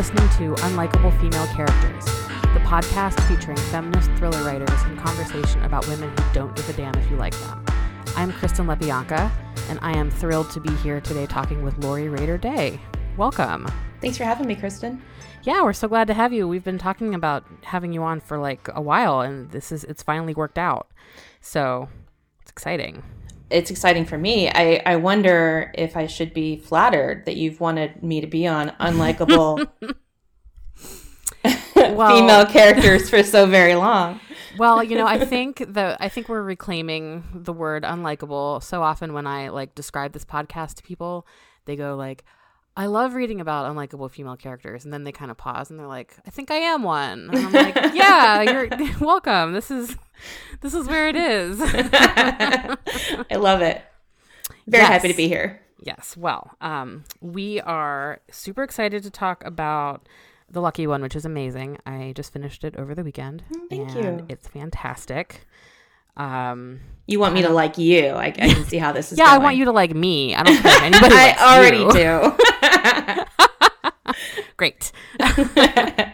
listening to Unlikable Female Characters, the podcast featuring feminist thriller writers in conversation about women who don't give a damn if you like them. I'm Kristen Lepionka, and I am thrilled to be here today talking with Lori Rader Day. Welcome. Thanks for having me, Kristen. Yeah, we're so glad to have you. We've been talking about having you on for like a while, and this is it's finally worked out. So it's exciting. It's exciting for me. I, I wonder if I should be flattered that you've wanted me to be on unlikable well, female characters for so very long. Well, you know, I think the I think we're reclaiming the word unlikable. So often when I like describe this podcast to people, they go like, I love reading about unlikable female characters, and then they kind of pause and they're like, "I think I am one." And I'm like, "Yeah, you're welcome. This is this is where it is." I love it. Very yes. happy to be here. Yes. Well, um, we are super excited to talk about the Lucky One, which is amazing. I just finished it over the weekend. Mm, thank you. It's fantastic. Um, you want me to like you? I, I can see how this is. yeah, going. I want you to like me. I don't care anybody. I already do. Great.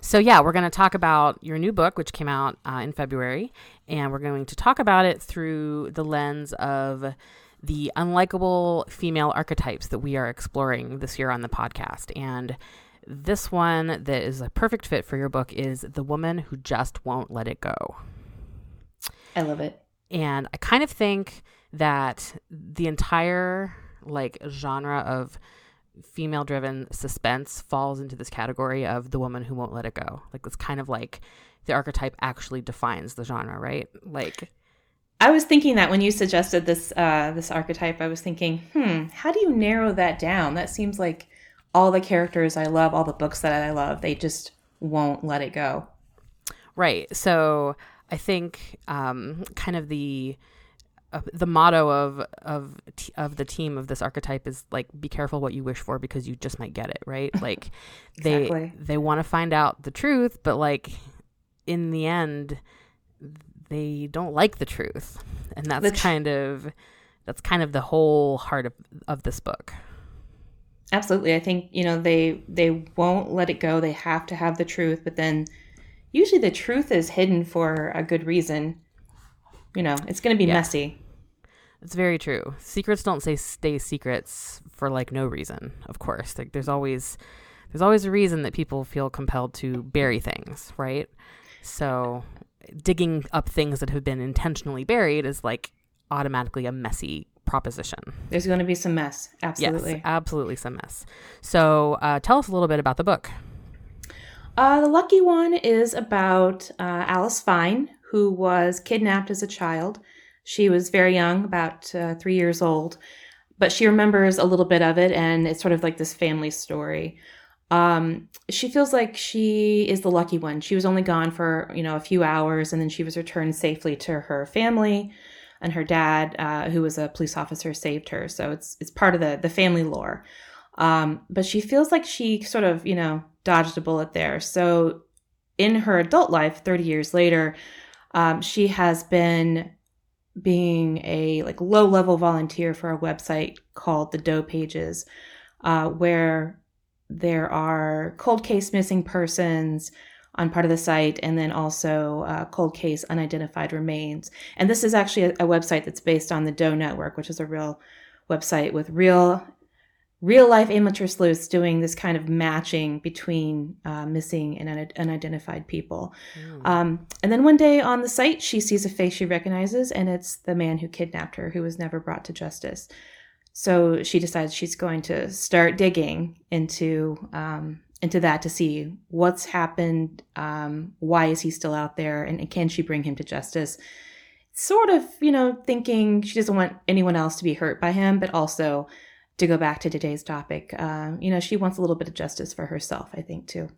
so yeah, we're going to talk about your new book, which came out uh, in February, and we're going to talk about it through the lens of the unlikable female archetypes that we are exploring this year on the podcast. And this one that is a perfect fit for your book is the woman who just won't let it go. I love it. And I kind of think that the entire like genre of female driven suspense falls into this category of the woman who won't let it go. Like it's kind of like the archetype actually defines the genre, right? Like I was thinking that when you suggested this uh this archetype, I was thinking, hmm, how do you narrow that down? That seems like all the characters I love, all the books that I love, they just won't let it go. Right. So I think um, kind of the uh, the motto of of t- of the team of this archetype is like be careful what you wish for because you just might get it right like exactly. they they want to find out the truth but like in the end they don't like the truth and that's kind of that's kind of the whole heart of of this book absolutely i think you know they they won't let it go they have to have the truth but then usually the truth is hidden for a good reason. You know, it's going to be yeah. messy. It's very true. Secrets don't say stay secrets for like no reason. Of course, like there's always there's always a reason that people feel compelled to bury things, right? So digging up things that have been intentionally buried is like automatically a messy proposition. There's going to be some mess. Absolutely. Yes, absolutely some mess. So uh, tell us a little bit about the book. Uh, the lucky one is about uh, Alice Fine, who was kidnapped as a child. She was very young, about uh, three years old, but she remembers a little bit of it, and it's sort of like this family story. Um, she feels like she is the lucky one. She was only gone for you know a few hours, and then she was returned safely to her family, and her dad, uh, who was a police officer, saved her. So it's it's part of the the family lore. Um, but she feels like she sort of you know dodged a bullet there. So in her adult life, 30 years later, um, she has been being a like low level volunteer for a website called the Doe Pages, uh, where there are cold case missing persons on part of the site, and then also uh, cold case unidentified remains. And this is actually a, a website that's based on the Doe Network, which is a real website with real real life amateur sleuths doing this kind of matching between uh, missing and un- unidentified people. Mm. Um, and then one day on the site, she sees a face she recognizes, and it's the man who kidnapped her, who was never brought to justice. So she decides she's going to start digging into um, into that to see what's happened, um, why is he still out there, and, and can she bring him to justice? Sort of, you know, thinking she doesn't want anyone else to be hurt by him, but also to go back to today's topic, uh, you know, she wants a little bit of justice for herself, I think, too.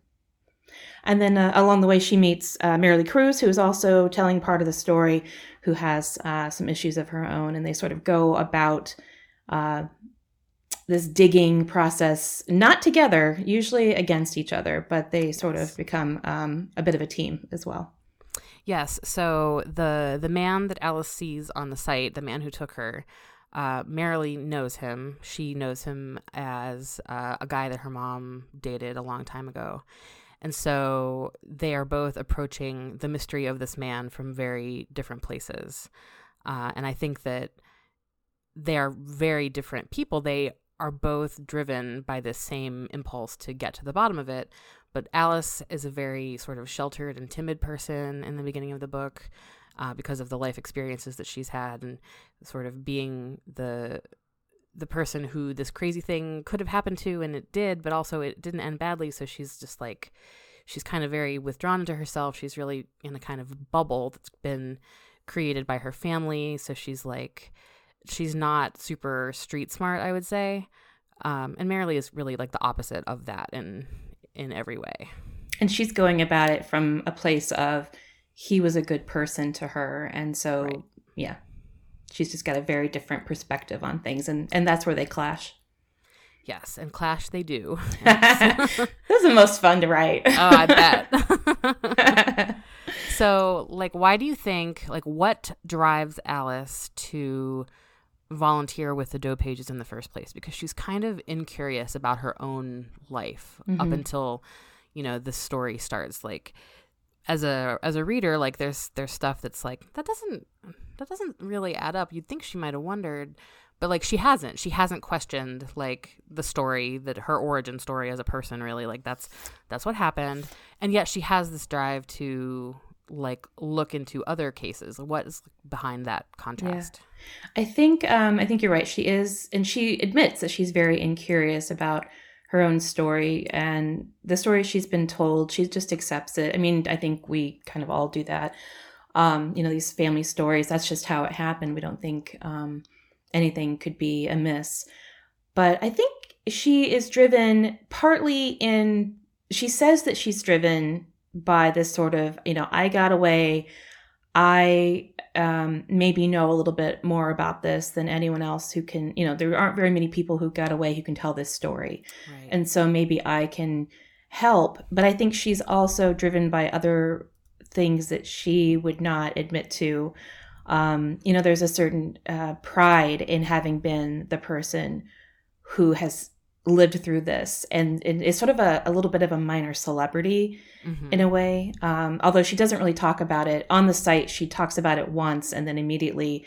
And then uh, along the way, she meets uh, Marilee Cruz, who is also telling part of the story, who has uh, some issues of her own. And they sort of go about uh, this digging process, not together, usually against each other, but they sort of become um, a bit of a team as well. Yes. So the the man that Alice sees on the site, the man who took her, uh, Marilee knows him. She knows him as uh, a guy that her mom dated a long time ago. And so they are both approaching the mystery of this man from very different places. Uh, and I think that they are very different people. They are both driven by this same impulse to get to the bottom of it. But Alice is a very sort of sheltered and timid person in the beginning of the book uh, because of the life experiences that she's had and sort of being the the person who this crazy thing could have happened to and it did but also it didn't end badly. So she's just like she's kind of very withdrawn into herself. She's really in a kind of bubble that's been created by her family. So she's like she's not super street smart i would say. Um, and Marilee is really like the opposite of that in in every way. And she's going about it from a place of he was a good person to her. And so right. yeah she's just got a very different perspective on things. And and that's where they clash. Yes and clash they do. This is the most fun to write. Oh i bet. So like why do you think like what drives alice to volunteer with the doe pages in the first place? Because she's kind of incurious about her own life mm-hmm. up until you know the story starts. Like as a as a reader like there's there's stuff that's like that doesn't that doesn't really add up. You'd think she might have wondered but like she hasn't. She hasn't questioned like the story that her origin story as a person really. Like that's that's what happened. And yet she has this drive to like look into other cases. What is behind that contrast? Yeah. i think um i think you're right. She is and she admits that she's very incurious about her own story and the story she's been told she just accepts it. I mean i think we kind of all do that. Um, you know these family stories that's just how it happened. We don't think um, anything could be amiss. But i think she is driven partly in she says that she's driven by this sort of you know i got away. I um, maybe know a little bit more about this than anyone else who can, you know, there aren't very many people who got away who can tell this story. Right. And so maybe I can help. But I think she's also driven by other things that she would not admit to. Um, you know, there's a certain uh, pride in having been the person who has lived through this and, and it's sort of a, a, little bit of a minor celebrity mm-hmm. in a way um, although she doesn't really talk about it. On the site she talks about it once and then immediately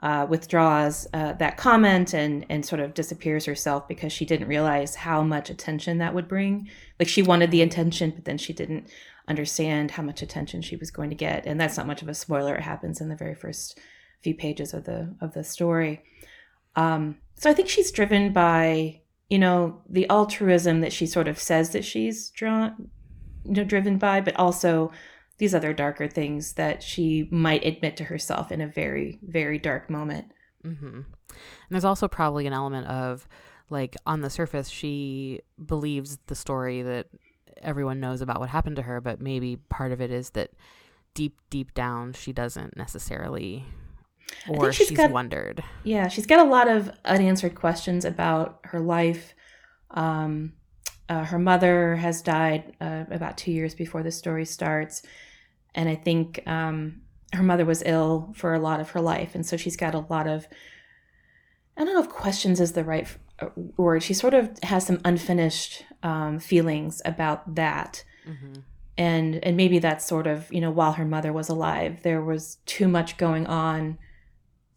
uh, withdraws uh, that comment and and sort of disappears herself because she didn't realize how much attention that would bring. Like she wanted the attention but then she didn't understand how much attention she was going to get and that's not much of a spoiler. It happens in the very first few pages of the of the story. Um, so i think she's driven by you know, the altruism that she sort of says that she's drawn, you know, driven by, but also these other darker things that she might admit to herself in a very, very dark moment. Mm-hmm. And there's also probably an element of, like, on the surface, she believes the story that everyone knows about what happened to her, but maybe part of it is that deep, deep down, she doesn't necessarily or she's, she's got, wondered. Yeah, she's got a lot of unanswered questions about her life. Um, uh, her mother has died uh, about two years before the story starts, and I think um, her mother was ill for a lot of her life, and so she's got a lot of. I don't know if questions is the right uh, word. She sort of has some unfinished um, feelings about that. Mm-hmm and and maybe that's sort of you know while her mother was alive there was too much going on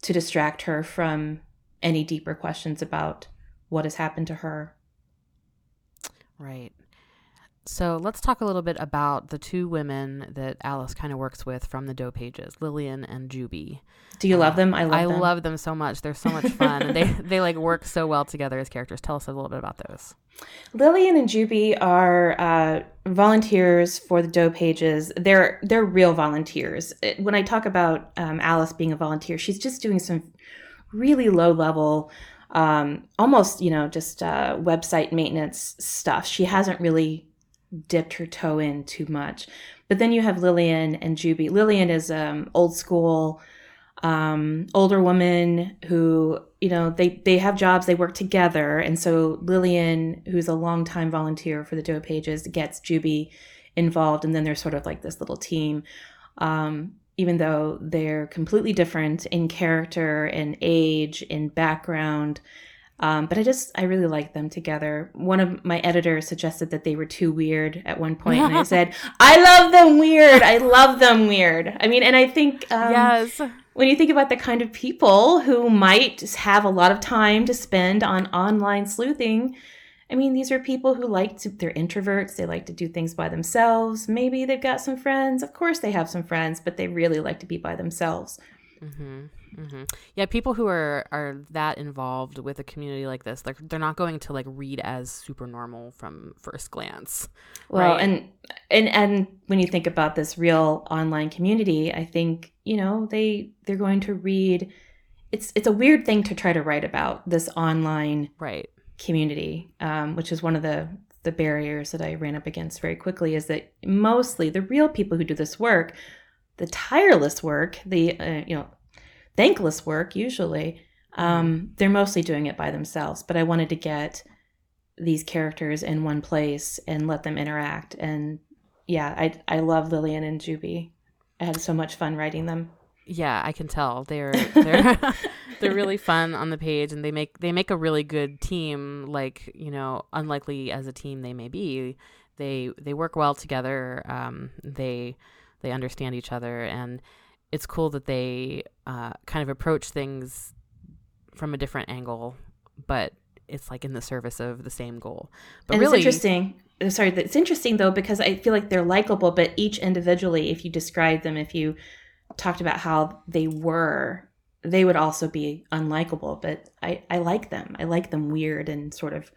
to distract her from any deeper questions about what has happened to her. Right. So let's talk a little bit about the two women that Alice kind of works with from the Doe pages, Lillian and Juby. Do you uh, love them? I love I them. love them so much. They're so much fun. and they they like work so well together as characters. Tell us a little bit about those. Lillian and Juby are uh, volunteers for the Doe pages. They're they're real volunteers. When I talk about um, Alice being a volunteer, she's just doing some really low level um, almost you know just uh, website maintenance stuff she hasn't really dipped her toe in too much. But then you have Lillian and Juby. Lillian is um, old school, um, older woman who you know they they have jobs, they work together, and so Lillian, who's a longtime volunteer for the Doe Pages, gets Juby involved, and then they're sort of like this little team. Um, even though they're completely different in character and age, in background. Um, but I just, I really like them together. One of my editors suggested that they were too weird at one point, and I said, I love them weird. I love them weird. I mean, and I think, um, yes. When you think about the kind of people who might have a lot of time to spend on online sleuthing, I mean, these are people who like to, they're introverts. They like to do things by themselves. Maybe they've got some friends. Of course, they have some friends, but they really like to be by themselves. Mm-hmm. Mm-hmm. Yeah, people who are are that involved with a community like this, like they're not going to like read as super normal from first glance. Well, right? and and and when you think about this real online community, I think you know they they're going to read. It's it's a weird thing to try to write about this online right community, um, which is one of the the barriers that I ran up against very quickly. Is that mostly the real people who do this work, the tireless work, the uh, you know thankless work usually, um, they're mostly doing it by themselves. But I wanted to get these characters in one place and let them interact. And yeah, I I love Lillian and Juby. I had so much fun writing them. Yeah, I can tell they're they're they're really fun on the page, and they make they make a really good team. Like you know, unlikely as a team they may be, they they work well together. Um, they they understand each other, and it's cool that they uh, kind of approach things from a different angle, but it's like in the service of the same goal. But and really, it's interesting. Uh, sorry, it's interesting though because I feel like they're likable, but each individually, if you describe them, if you talked about how they were, they would also be unlikable. But I, I like them. I like them weird and sort of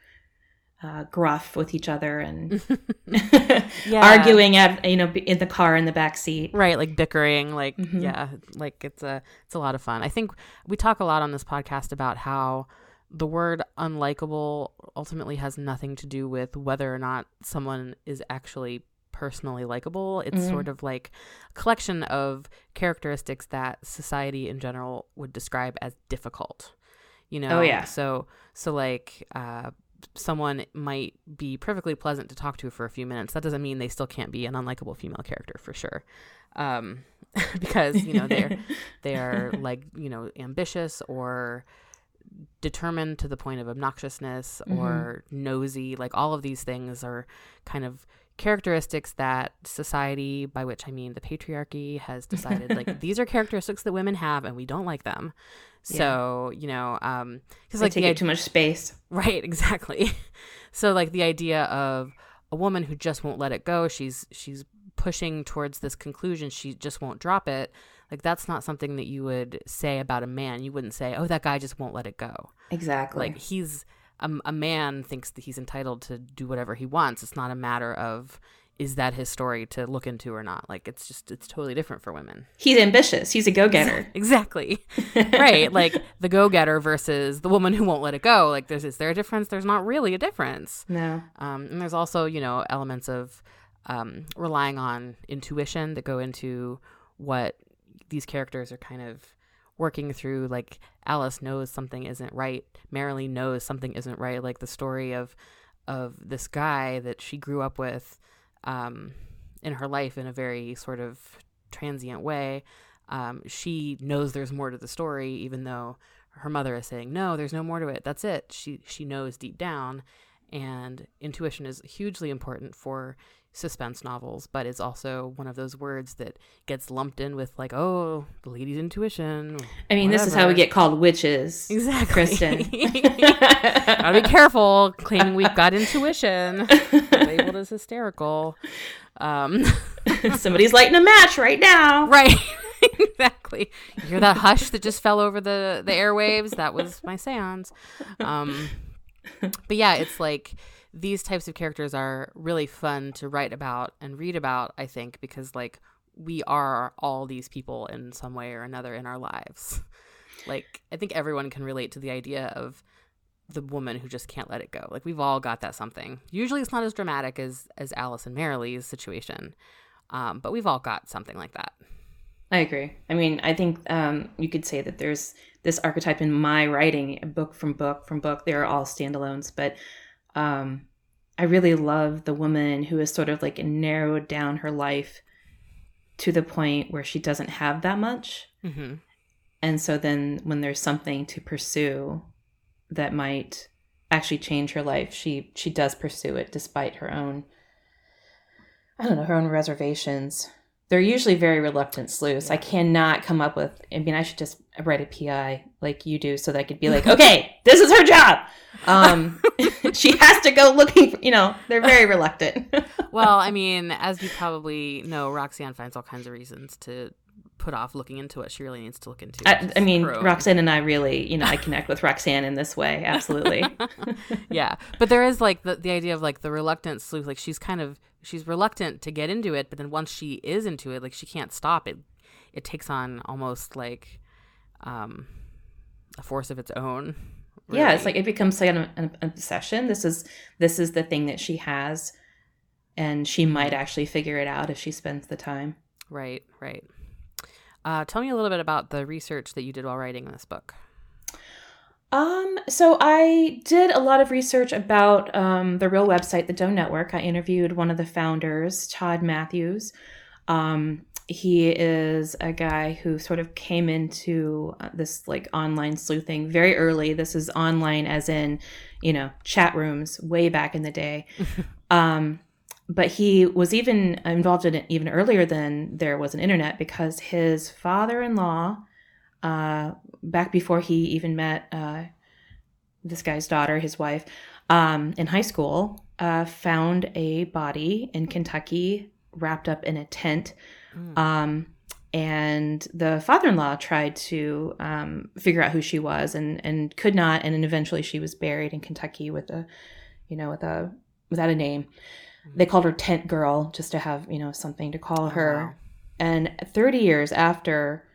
uh, gruff with each other and arguing at you know in the car in the back seat right like bickering like mm-hmm. yeah like it's a it's a lot of fun i think we talk a lot on this podcast about how the word unlikable ultimately has nothing to do with whether or not someone is actually personally likable. It's mm-hmm. sort of like a collection of characteristics that society in general would describe as difficult. You know? Oh yeah. So so like uh someone might be perfectly pleasant to talk to for a few minutes. That doesn't mean they still can't be an unlikable female character for sure. Um, because you know they're they are like you know ambitious or determined to the point of obnoxiousness mm-hmm. or nosy like all of these things are kind of characteristics that society, by which I mean the patriarchy, has decided like these are characteristics that women have and we don't like them. So, yeah. you know, um cuz like take the, too much space. Right, exactly. so like the idea of a woman who just won't let it go, she's she's pushing towards this conclusion, she just won't drop it. Like that's not something that you would say about a man. You wouldn't say, "Oh, that guy just won't let it go." Exactly. Like he's a, a man thinks that he's entitled to do whatever he wants. It's not a matter of is that his story to look into or not. Like it's just it's totally different for women. He's ambitious. He's a go-getter. exactly. right. Like the go-getter versus the woman who won't let it go. Like there's is there a difference? There's not really a difference. No. Um, and there's also, you know, elements of um, relying on intuition that go into what these characters are kind of working through like Alice knows something isn't right. Marilee knows something isn't right. Like the story of of this guy that she grew up with um, in her life in a very sort of transient way. Um, she knows there's more to the story, even though her mother is saying no, there's no more to it. That's it. She she knows deep down, and intuition is hugely important for suspense novels, but it's also one of those words that gets lumped in with like, oh, the lady's intuition. I mean, whatever. this is how we get called witches. Exactly. Kristen. Gotta be careful claiming we've got intuition. Labeled as hysterical. Um, Somebody's lighting a match right now. Right. exactly. You hear that hush that just fell over the, the airwaves? That was my seance. Um, but yeah, it's like these types of characters are really fun to write about and read about, I think, because like we are all these people in some way or another in our lives. Like I think everyone can relate to the idea of the woman who just can't let it go. Like we've all got that something. Usually it's not as dramatic as as Alice and Marilee's situation. Um, but we've all got something like that. I agree. I mean, I think um, you could say that there's this archetype in my writing, book from book from book. They're all standalones, but um, – I really love the woman who has sort of like narrowed down her life to the point where she doesn't have that much. Mm-hmm. And so then when there's something to pursue that might actually change her life, she she does pursue it despite her own I don't know, her own reservations. They're usually very reluctant sleuths. I cannot come up with I mean I should just write a PI like you do so that I could be like, "Okay, this is her job." Um she has to go looking for, you know, they're very reluctant. well, I mean, as you probably know, Roxane finds all kinds of reasons to put off looking into what she really needs to look into. I, I mean, Roxane and I really, you know, I connect with Roxane in this way. Absolutely. yeah. But there is like the, the idea of like the reluctant sleuth. Like she's kind of, she's reluctant to get into it, but then once she is into it, like she can't stop it. It takes on almost like um, a force of its own. Really. Yeah. It's like it becomes like an, an obsession. This is, this is the thing that she has. And she might actually figure it out if she spends the time. Right, right. Uh, tell me a little bit about the research that you did while writing this book. Um, so I did a lot of research about um, the real website, the Doe Network. I interviewed one of the founders, Todd Matthews. Um, he is a guy who sort of came into uh, this like online sleuthing very early. This is online, as in, you know, chat rooms way back in the day. um, but he was even involved in it even earlier than there was an internet because his father-in-law uh, back before he even met uh, this guy's daughter his wife um, in high school uh, found a body in kentucky wrapped up in a tent mm. um, and the father-in-law tried to um, figure out who she was and, and could not and then eventually she was buried in kentucky with a you know with a without a name they called her Tent Girl just to have, you know, something to call oh, her. wow. And 30 years after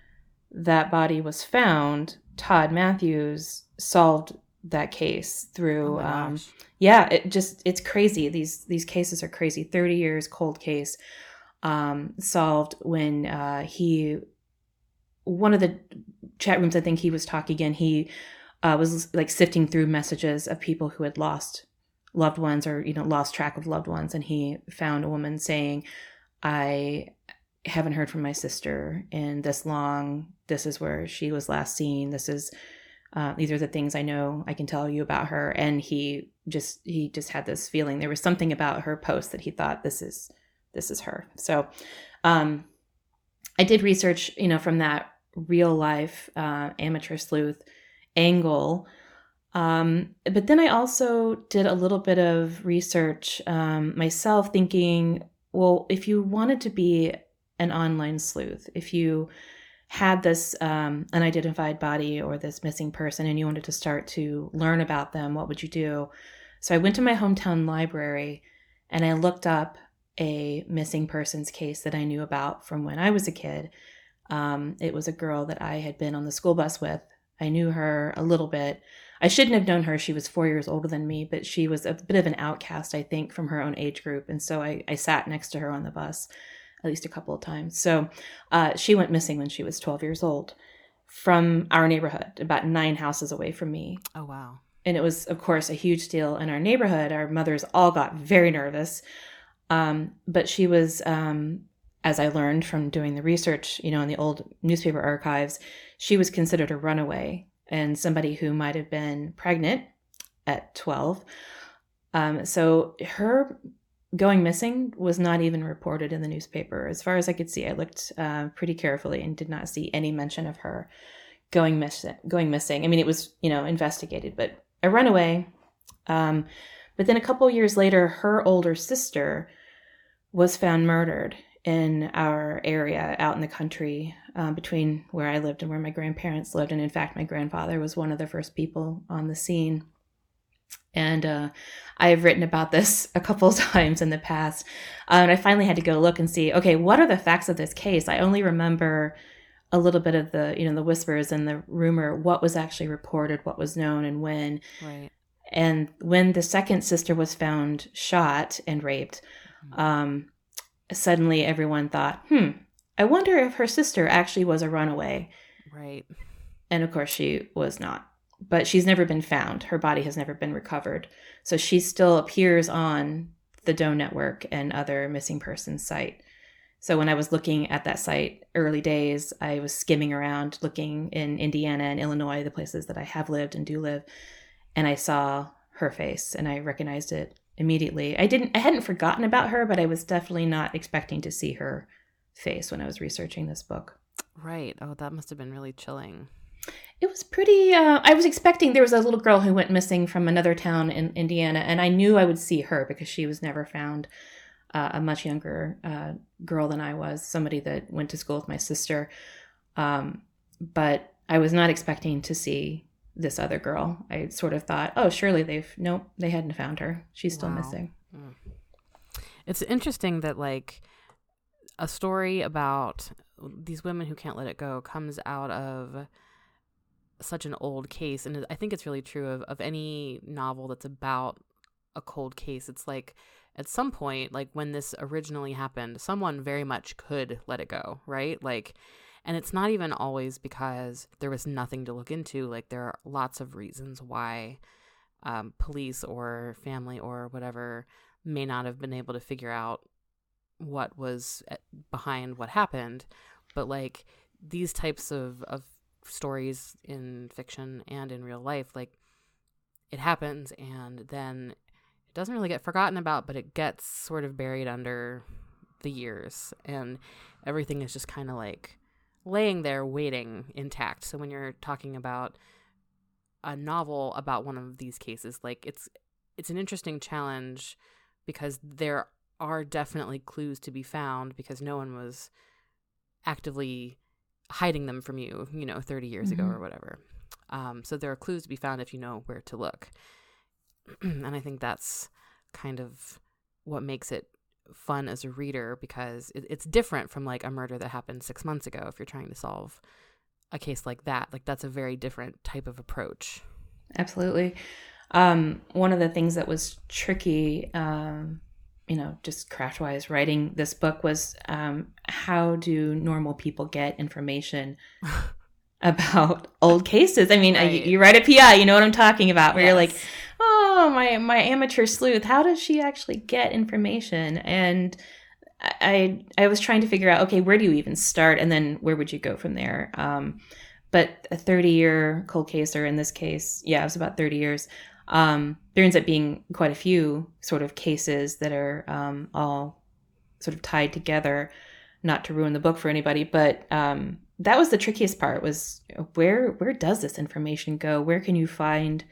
that body was found, Todd Matthews solved that case through oh um, yeah, it just it's crazy. These these cases are crazy. 30 years cold case um, solved when uh, he one of the chat rooms I think he was talking in, he uh, was like sifting through messages of people who had lost loved ones or you know lost track of loved ones and he found a woman saying i haven't heard from my sister in this long. This is where she was last seen. This is uh, these are the things i know i can tell you about her. And he just he just had this feeling. There was something about her post that he thought this is this is her so um i did research you know from that real life uh, amateur sleuth angle um, but then I also did a little bit of research um, myself, thinking, well, if you wanted to be an online sleuth, if you had this um, unidentified body or this missing person and you wanted to start to learn about them, what would you do? So I went to my hometown library and I looked up a missing persons case that I knew about from when I was a kid. Um, it was a girl that I had been on the school bus with. I knew her a little bit. I shouldn't have known her. She was four years older than me, but she was a bit of an outcast, I think, from her own age group. And so I, I sat next to her on the bus at least a couple of times. So uh, she went missing when she was 12 years old from our neighborhood, about nine houses away from me. Oh, wow. And it was, of course, a huge deal in our neighborhood. Our mothers all got very nervous. Um, but she was, um, as I learned from doing the research, you know, in the old newspaper archives, she was considered a runaway and somebody who might have been pregnant at 12. Um, so her going missing was not even reported in the newspaper. As far as I could see, I looked uh, pretty carefully and did not see any mention of her going missing. Going missing. I mean, it was you know investigated, but a runaway. Um, but then a couple years later, her older sister was found murdered in our area out in the country uh, between where I lived and where my grandparents lived. And in fact, my grandfather was one of the first people on the scene. And uh, I have written about this a couple of times in the past. Uh, and I finally had to go look and see okay, what are the facts of this case? I only remember a little bit of the you know the whispers and the rumor what was actually reported what was known and when right and when the second sister was found shot and raped. Um, suddenly everyone thought, hmm, I wonder if her sister actually was a runaway. Right. And of course, she was not. But she's never been found. Her body has never been recovered. So she still appears on the Doe Network and other missing persons site. So when I was looking at that site early days, I was skimming around looking in Indiana and Illinois, the places that I have lived and do live, and I saw her face and I recognized it immediately. I didn't I hadn't forgotten about her, but I was definitely not expecting to see her face when I was researching this book. Right. Oh, that must have been really chilling. It was pretty. Uh, I was expecting there was a little girl who went missing from another town in Indiana, and I knew I would see her because she was never found. Uh, a much younger uh, girl than I was, somebody that went to school with my sister. Um, but I was not expecting to see this other girl. I sort of thought, oh, surely they've nope, they hadn't found her. She's still wow. missing. Mm. It's interesting that like a story about these women who can't let it go comes out of such an old case and i think it's really true of, of any novel that's about a cold case it's like at some point like when this originally happened someone very much could let it go right like and it's not even always because there was nothing to look into like there are lots of reasons why um, police or family or whatever may not have been able to figure out what was eh, behind what happened. But like these types of, of stories in fiction and in real life like it happens and then it doesn't really get forgotten about but it gets sort of buried under the years. And everything is just kind of like laying there waiting intact so when you're talking about a novel about one of these cases like it's it's an interesting challenge because there are definitely clues to be found because no one was actively hiding them from you, you know, 30 years mm-hmm. ago or whatever. Um, so there are clues to be found if you know where to look. and I think that's kind of what makes it fun as a reader because it, it's different from like a murder that happened six months ago if you're trying to solve a case like that. Like that's a very different type of approach. Absolutely. Um, one of the things that was tricky um, you know, just craft wise writing this book was um, how do normal people get information about old cases? I mean, right. I, you write a PI, you know what I'm talking about, where yes. you're like, oh, my, my amateur sleuth, how does she actually get information? And I, I was trying to figure out, okay, where do you even start? And then where would you go from there? Um, but a 30 year cold case, or in this case, yeah, it was about 30 years, um, there ends up being quite a few sort of cases that are um, all sort of tied together. Not to ruin the book for anybody, but um, that was the trickiest part. Was where where does this information go? Where can you find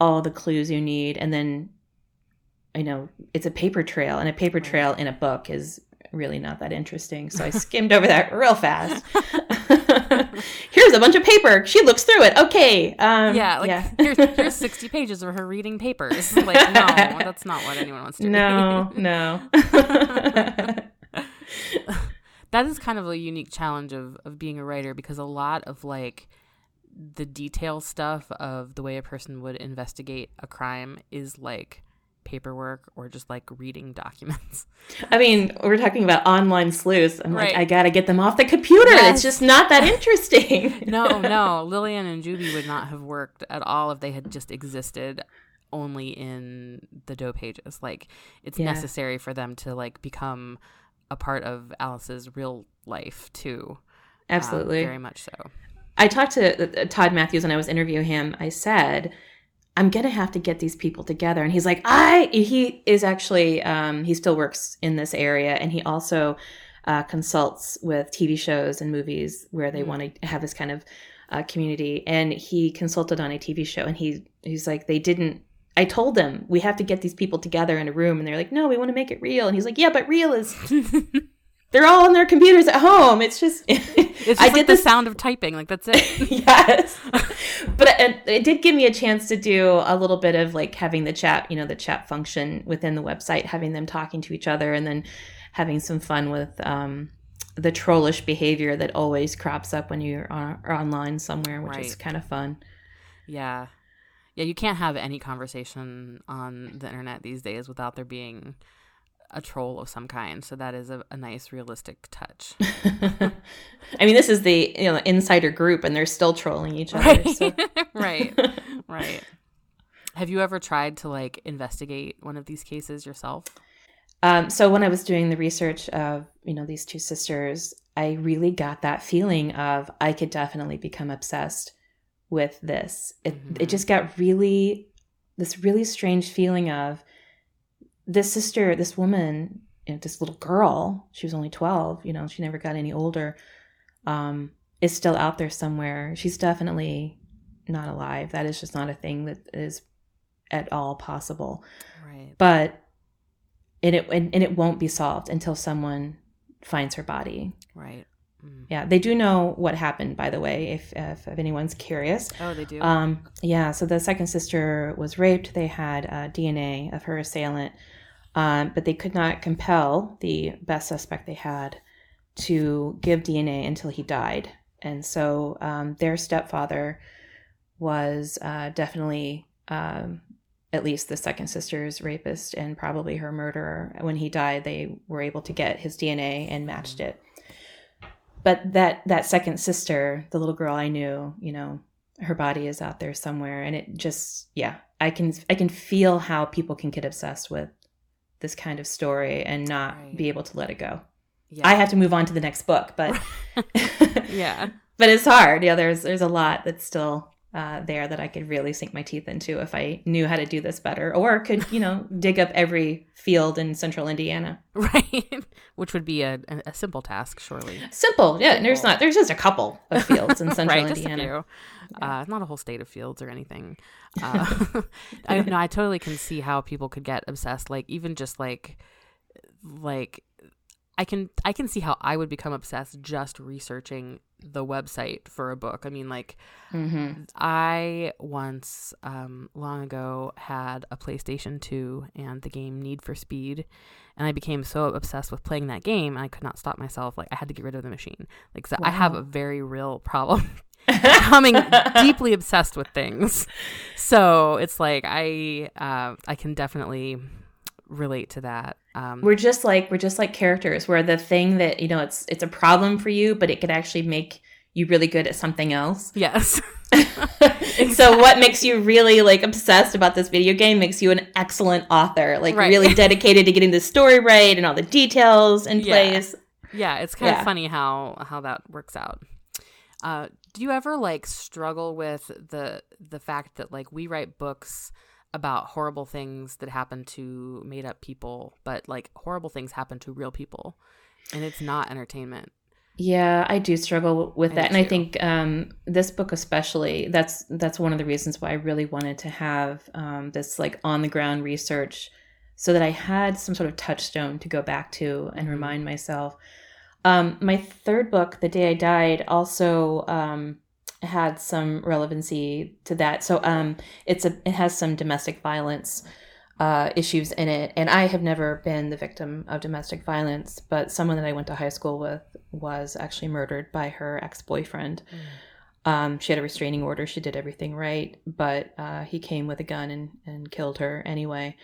all the clues you need? And then, you know, it's a paper trail, and a paper trail in a book is really not that interesting. So I skimmed over that real fast. here's a bunch of paper. She looks through it. Okay. Um, yeah. Like, yeah. here's, here's 60 pages of her reading papers. Like, no, that's not what anyone wants to no, read. No, no. that is kind of a unique challenge of, of being a writer because a lot of like the detail stuff of the way a person would investigate a crime is like paperwork or just like reading documents. I mean, we're talking about online sleuths. I'm right. like, I gotta get them off the computer. Yes. It's just not that interesting. no, no. Lillian and Juby would not have worked at all if they had just existed only in the Doe pages. Like, it's yeah. necessary for them to like become a part of Alice's real life too. Um, Absolutely, very much so. I talked to uh, Todd Matthews when I was interviewing him. I said I'm gonna have to get these people together. And he's like, I he is actually um, he still works in this area, and he also uh, consults with TV shows and movies where they mm-hmm. want to have this kind of uh, community. And he consulted on a TV show, and he he's like, they didn't. I told them we have to get these people together in a room, and they're like, no, we want to make it real. And he's like, yeah, but real is they're all on their computers at home. It's just it's just I like did the this... sound of typing. Like that's it. yes, but it, it, did give me a chance to do a little bit of like having the chat, you know, the chat function within the website, having them talking to each other, and then having some fun with um, the trollish behavior that always crops up when you're on, online somewhere, which right. is kind of fun. Yeah, yeah. You can't have any conversation on the internet these days without there being a troll of some kind. So that is a, a nice realistic touch. I mean, this is the you know insider group, and they're still trolling each other. Right, so. right, right. Have you ever tried to like investigate one of these cases yourself? Um, so when I was doing the research of you know these two sisters, I really got that feeling of I could definitely become obsessed with this. It Mhm. it just got really this really strange feeling of this sister, this woman, you know, this little girl. She was only twelve. You know, she never got any older. Um, is still out there somewhere. She's definitely not alive. That is just not a thing that is at all possible Right. but and it and, and it won't be solved until someone finds her body. Right. Mm. Yeah, they do know what happened, by the way, if if, if anyone's curious. Oh, they do. Um, yeah, so the second sister was raped. They had uh, DNA of her assailant, um, but they could not compel the best suspect they had to give DNA until he died. And so um, their stepfather was uh, definitely um, at least the second sister's rapist and probably her murderer. When he died, they were able to get his DNA and matched it. But that that second sister, the little girl I knew, you know, her body is out there somewhere, and it just yeah, I can I can feel how people can get obsessed with this kind of story and not Right. be able to let it go. yeah. I have to move on to the next book, but yeah. but it's hard. Yeah, there's there's a lot that's still uh, there that I could really sink my teeth into if I knew how to do this better, or could you know dig up every field in central Indiana. Right. Which would be a, a, simple task, surely. Simple, yeah. There's not. There's just a couple of fields in central right, Indiana. Uh, not a whole state of fields or anything. Uh, I no, I totally can see how people could get obsessed. Like even just like, like, I can I can see how I would become obsessed just researching the website for a book. I mean, like, Mm-hmm. I once, um, long ago, had a PlayStation 2 and the game Need for Speed, and I became so obsessed with playing that game, and I could not stop myself. Like, I had to get rid of the machine. Like, so I have a very real problem becoming deeply obsessed with things. So it's like I, uh, I can definitely relate to that. Um, We're just like we're just like characters where the thing that you know it's it's a problem for you, but it could actually make you really good at something else. yes. so what makes you really like obsessed about this video game makes you an excellent author, like Right. really dedicated to getting the story right and all the details in Yeah. place. Yeah, it's kind Yeah. of funny how how that works out. Uh, do you ever like struggle with the the fact that like we write books about horrible things that happen to made up people, but like horrible things happen to real people, and it's not entertainment. Yeah, I do struggle with I that, and I think um, this book especially. That's that's one of the reasons why I really wanted to have um, this like on the ground research, so that I had some sort of touchstone to go back to and Mhm. remind myself. Um, my third book, The Day I Died, also um, had some relevancy to that. So um, it's a it has some domestic violence uh, issues in it. And I have never been the victim of domestic violence, but someone that I went to high school with was actually murdered by her ex boyfriend. Um, she had a restraining order. She did everything right, but uh, he came with a gun and, and killed her anyway.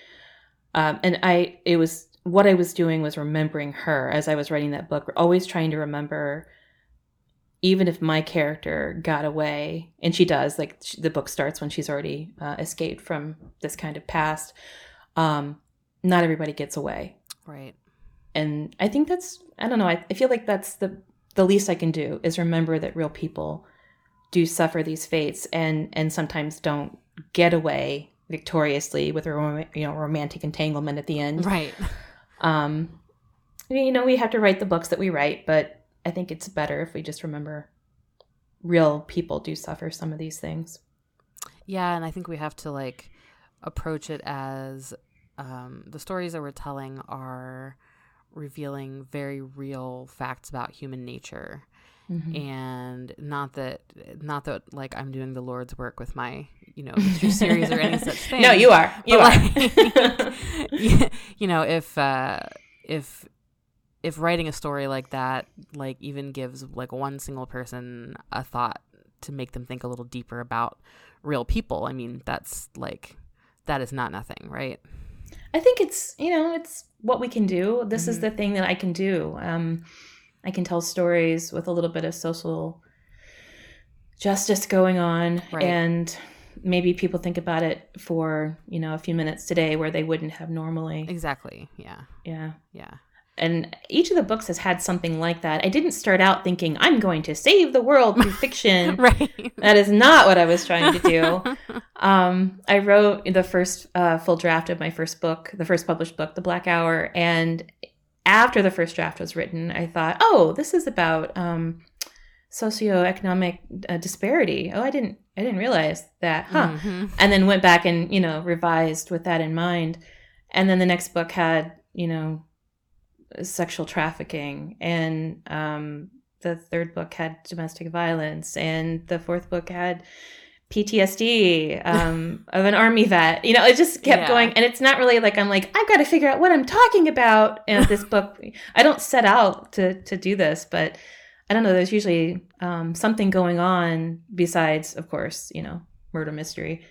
Um, and I, it was what I was doing was remembering her as I was writing that book, always trying to remember, even if my character got away, and she does. Like sh the book starts when she's already uh, escaped from this kind of past. Um, not everybody gets away, Right. and I think that's I don't know. I, I feel like that's the the least I can do is remember that real people do suffer these fates and and sometimes don't get away victoriously with a rom- you know romantic entanglement at the end. Right. Um, you know, we have to write the books that we write, but I think it's better if we just remember real people do suffer some of these things. Yeah, and I think we have to like approach it as um, the stories that we're telling are revealing very real facts about human nature Mhm. and not that not that like I'm doing the Lord's work with my you know series or any such thing. No, you are. You But, are. like, you know, if uh, if if writing a story like that, like even gives like one single person a thought to make them think a little deeper about real people, I mean, that's like that is not nothing, right? I think it's you know it's what we can do. This is Mhm. the thing that I can do. Um, I can tell stories with a little bit of social justice going on, Right. and maybe people think about it for you know a few minutes today where they wouldn't have normally. Exactly. Yeah. Yeah. Yeah. And each of the books has had something like that. I didn't start out thinking I'm going to save the world through fiction. right. That is not what I was trying to do. um, I wrote the first uh, full draft of my first book, the first published book, The Black Hour, and after the first draft was written, I thought, oh, this is about um, socioeconomic uh, disparity. Oh, I didn't, I didn't realize that, huh? Mhm. And then went back and you know revised with that in mind. And then the next book had you know sexual trafficking, and um, the third book had domestic violence, and the fourth book had PTSD um, of an army vet. You know, it just kept Yeah. going, and it's not really like I'm like I've got to figure out what I'm talking about in this book. I don't set out to to do this, but I don't know. There's usually um, something going on besides, of course, you know, murder mystery.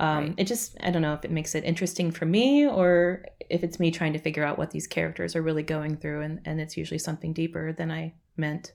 Um, Right. It just I don't know if it makes it interesting for me or if it's me trying to figure out what these characters are really going through, and and it's usually something deeper than I meant.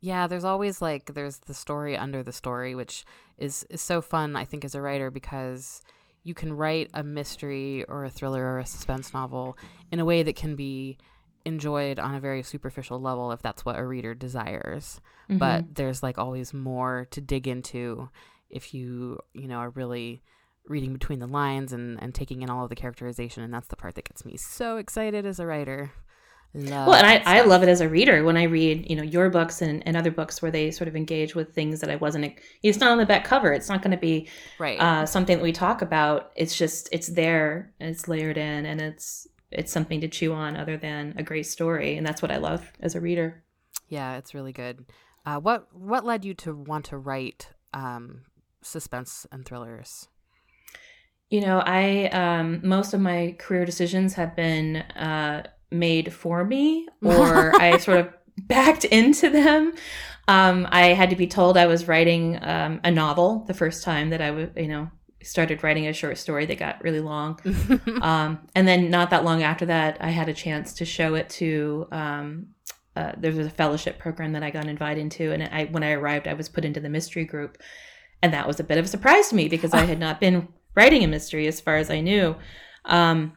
Yeah, there's always like there's the story under the story, which is is so fun. I think as a writer because you can write a mystery or a thriller or a suspense novel in a way that can be enjoyed on a very superficial level if that's what a reader desires. Mhm. But there's like always more to dig into if you you know are really reading between the lines and and taking in all of the characterization, and that's the part that gets me so excited as a writer. Love well, and I, I love it as a reader when I read, you know, your books and, and other books where they sort of engage with things that I wasn't. It's not on the back cover. It's not going to be right. uh, something that we talk about. It's just it's there and it's layered in and it's it's something to chew on other than a great story, and that's what I love as a reader. Yeah, it's really good. Uh, what what led you to want to write um, suspense and thrillers? You know, I um, most of my career decisions have been uh, made for me, or I sort of backed into them. Um, I had to be told I was writing um, a novel the first time that I would, you know, started writing a short story that got really long. Um, and then not that long after that, I had a chance to show it to. Um, uh, there was a fellowship program that I got invited into, and I when I arrived, I was put into the mystery group, and that was a bit of a surprise to me because I had not been writing a mystery as far as I knew. Um,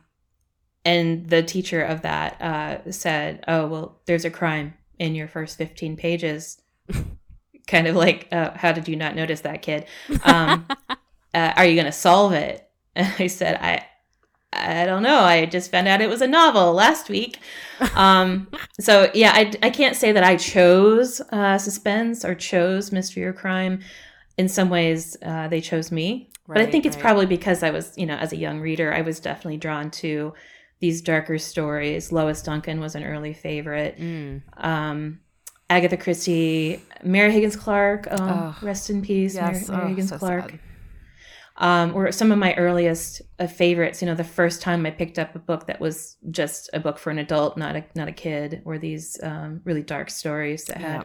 and the teacher of that uh, said, "Oh well, there's a crime in your first 15 pages." kind of like, uh, "How did you not notice that, kid? Um, uh, are you going to solve it?" And I said, "I." I don't know. I just found out it was a novel last week. Um, so yeah, I, I can't say that I chose uh, suspense or chose mystery or crime. In some ways, uh, they chose me. but I think it's right. probably because I was, you know, as a young reader, I was definitely drawn to these darker stories. Lois Duncan was an early favorite. Mm. Um, Agatha Christie, Mary Higgins Clark, um, Ugh. rest in peace, Mary, Yes, Mary oh, Higgins so Clark um, were some of my earliest uh, favorites. You know, the first time I picked up a book that was just a book for an adult, not a not a kid, or these um, really dark stories that had Yeah.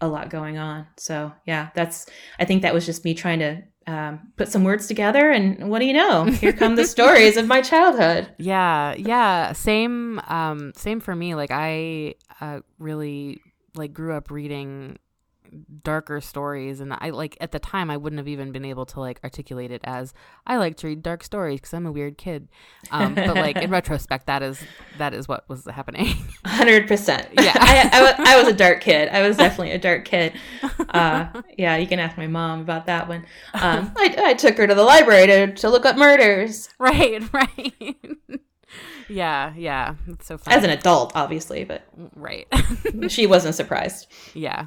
A lot going on. So yeah, that's I think that was just me trying to um, put some words together, and what do you know? Here come the stories of my childhood. Yeah, yeah. Same, um, same for me. Like I uh, really like grew up reading darker stories, and I like at the time I wouldn't have even been able to like articulate it as I like to read dark stories because I'm a weird kid. Um, but like in retrospect, that is that is what was happening. Hundred percent. Yeah. I, I, I was a dark kid. I was definitely a dark kid. Uh, yeah, you can ask my mom about that one. Um, I, I took her to the library to, to look up murders right, right. yeah, yeah. It's so funny. as an adult, obviously, but right. she wasn't surprised. Yeah.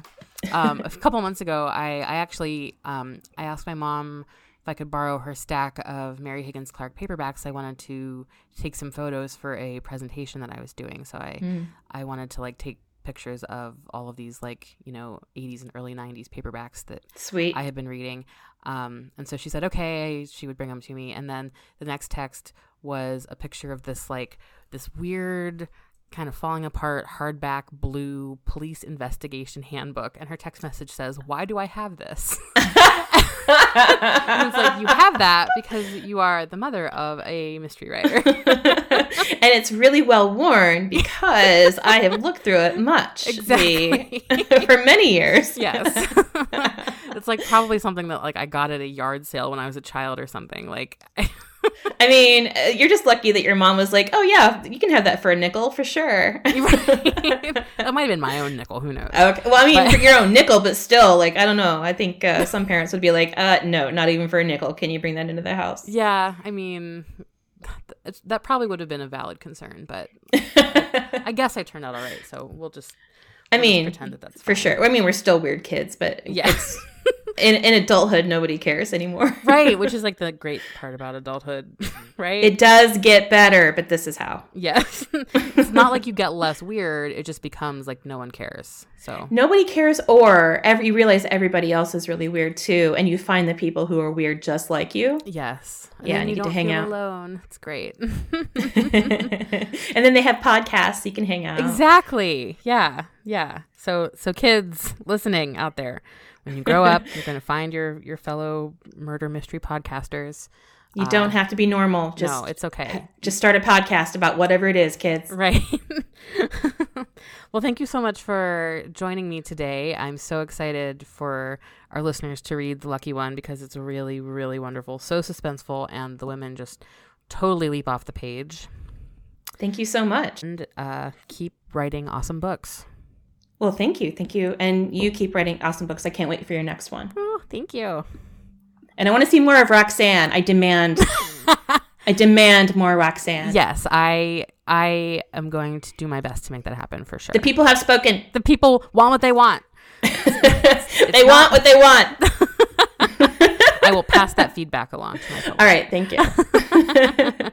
Um, a couple months ago, I, I actually um, I asked my mom if I could borrow her stack of Mary Higgins Clark paperbacks. I wanted to take some photos for a presentation that I was doing. So I Mm. I wanted to like take pictures of all of these like you know 80s and early 90s paperbacks that Sweet. I had been reading. Um, and so she said, okay, she would bring them to me. And then the next text was a picture of this, like, this weird, kind of falling apart hardback blue police investigation handbook. And her text message says, why do I have this? it's like you have that because you are the mother of a mystery writer. and it's really well worn because I have looked through it much Exactly. for many years. yes. it's like probably something that like I got at a yard sale when I was a child or something. Like I mean, uh, you're just lucky that your mom was like, "Oh yeah, you can have that for a nickel for sure." that might have been my own nickel, who knows. Okay. Well, I mean, But- for your own nickel, but still, like, I don't know. I think uh, some parents would be like, uh, no, not even for a nickel. Can you bring that into the house? Yeah, I mean that probably would have been a valid concern, but I guess I turned out all right, so we'll just I we'll just mean, pretend that that's for fine. sure. I mean, we're still weird kids, but Yeah. In, in adulthood, nobody cares anymore. right, which is like the great part about adulthood, right? It does get better, but this is how. yes. it's not like you get less weird, it just becomes like no one cares. So Nobody cares, or every, you realize everybody else is really weird too, and you find the people who are weird just like you. Yes. Yeah, then and you you get to hang out. alone. It's great. and then they have podcasts, so you can hang out. exactly. Yeah. Yeah. So so kids listening out there, when you grow up, you're going to find your your fellow murder mystery podcasters. You don't have to be normal. Just no, it's okay. just start a podcast about whatever it is, kids. Right. well, thank you so much for joining me today. I'm so excited for our listeners to read The Lucky One because it's really, really wonderful, so suspenseful, and the women just totally leap off the page. Thank you so much. And uh, keep writing awesome books. Well, thank you, thank you, and you keep writing awesome books. I can't wait for your next one. Oh, thank you. And I want to see more of Roxane. I demand. I demand more Roxane. Yes, I I am going to do my best to make that happen for sure. The people have spoken. the people want what they want. they want what they want. I will pass that feedback along to my. All right, thank you.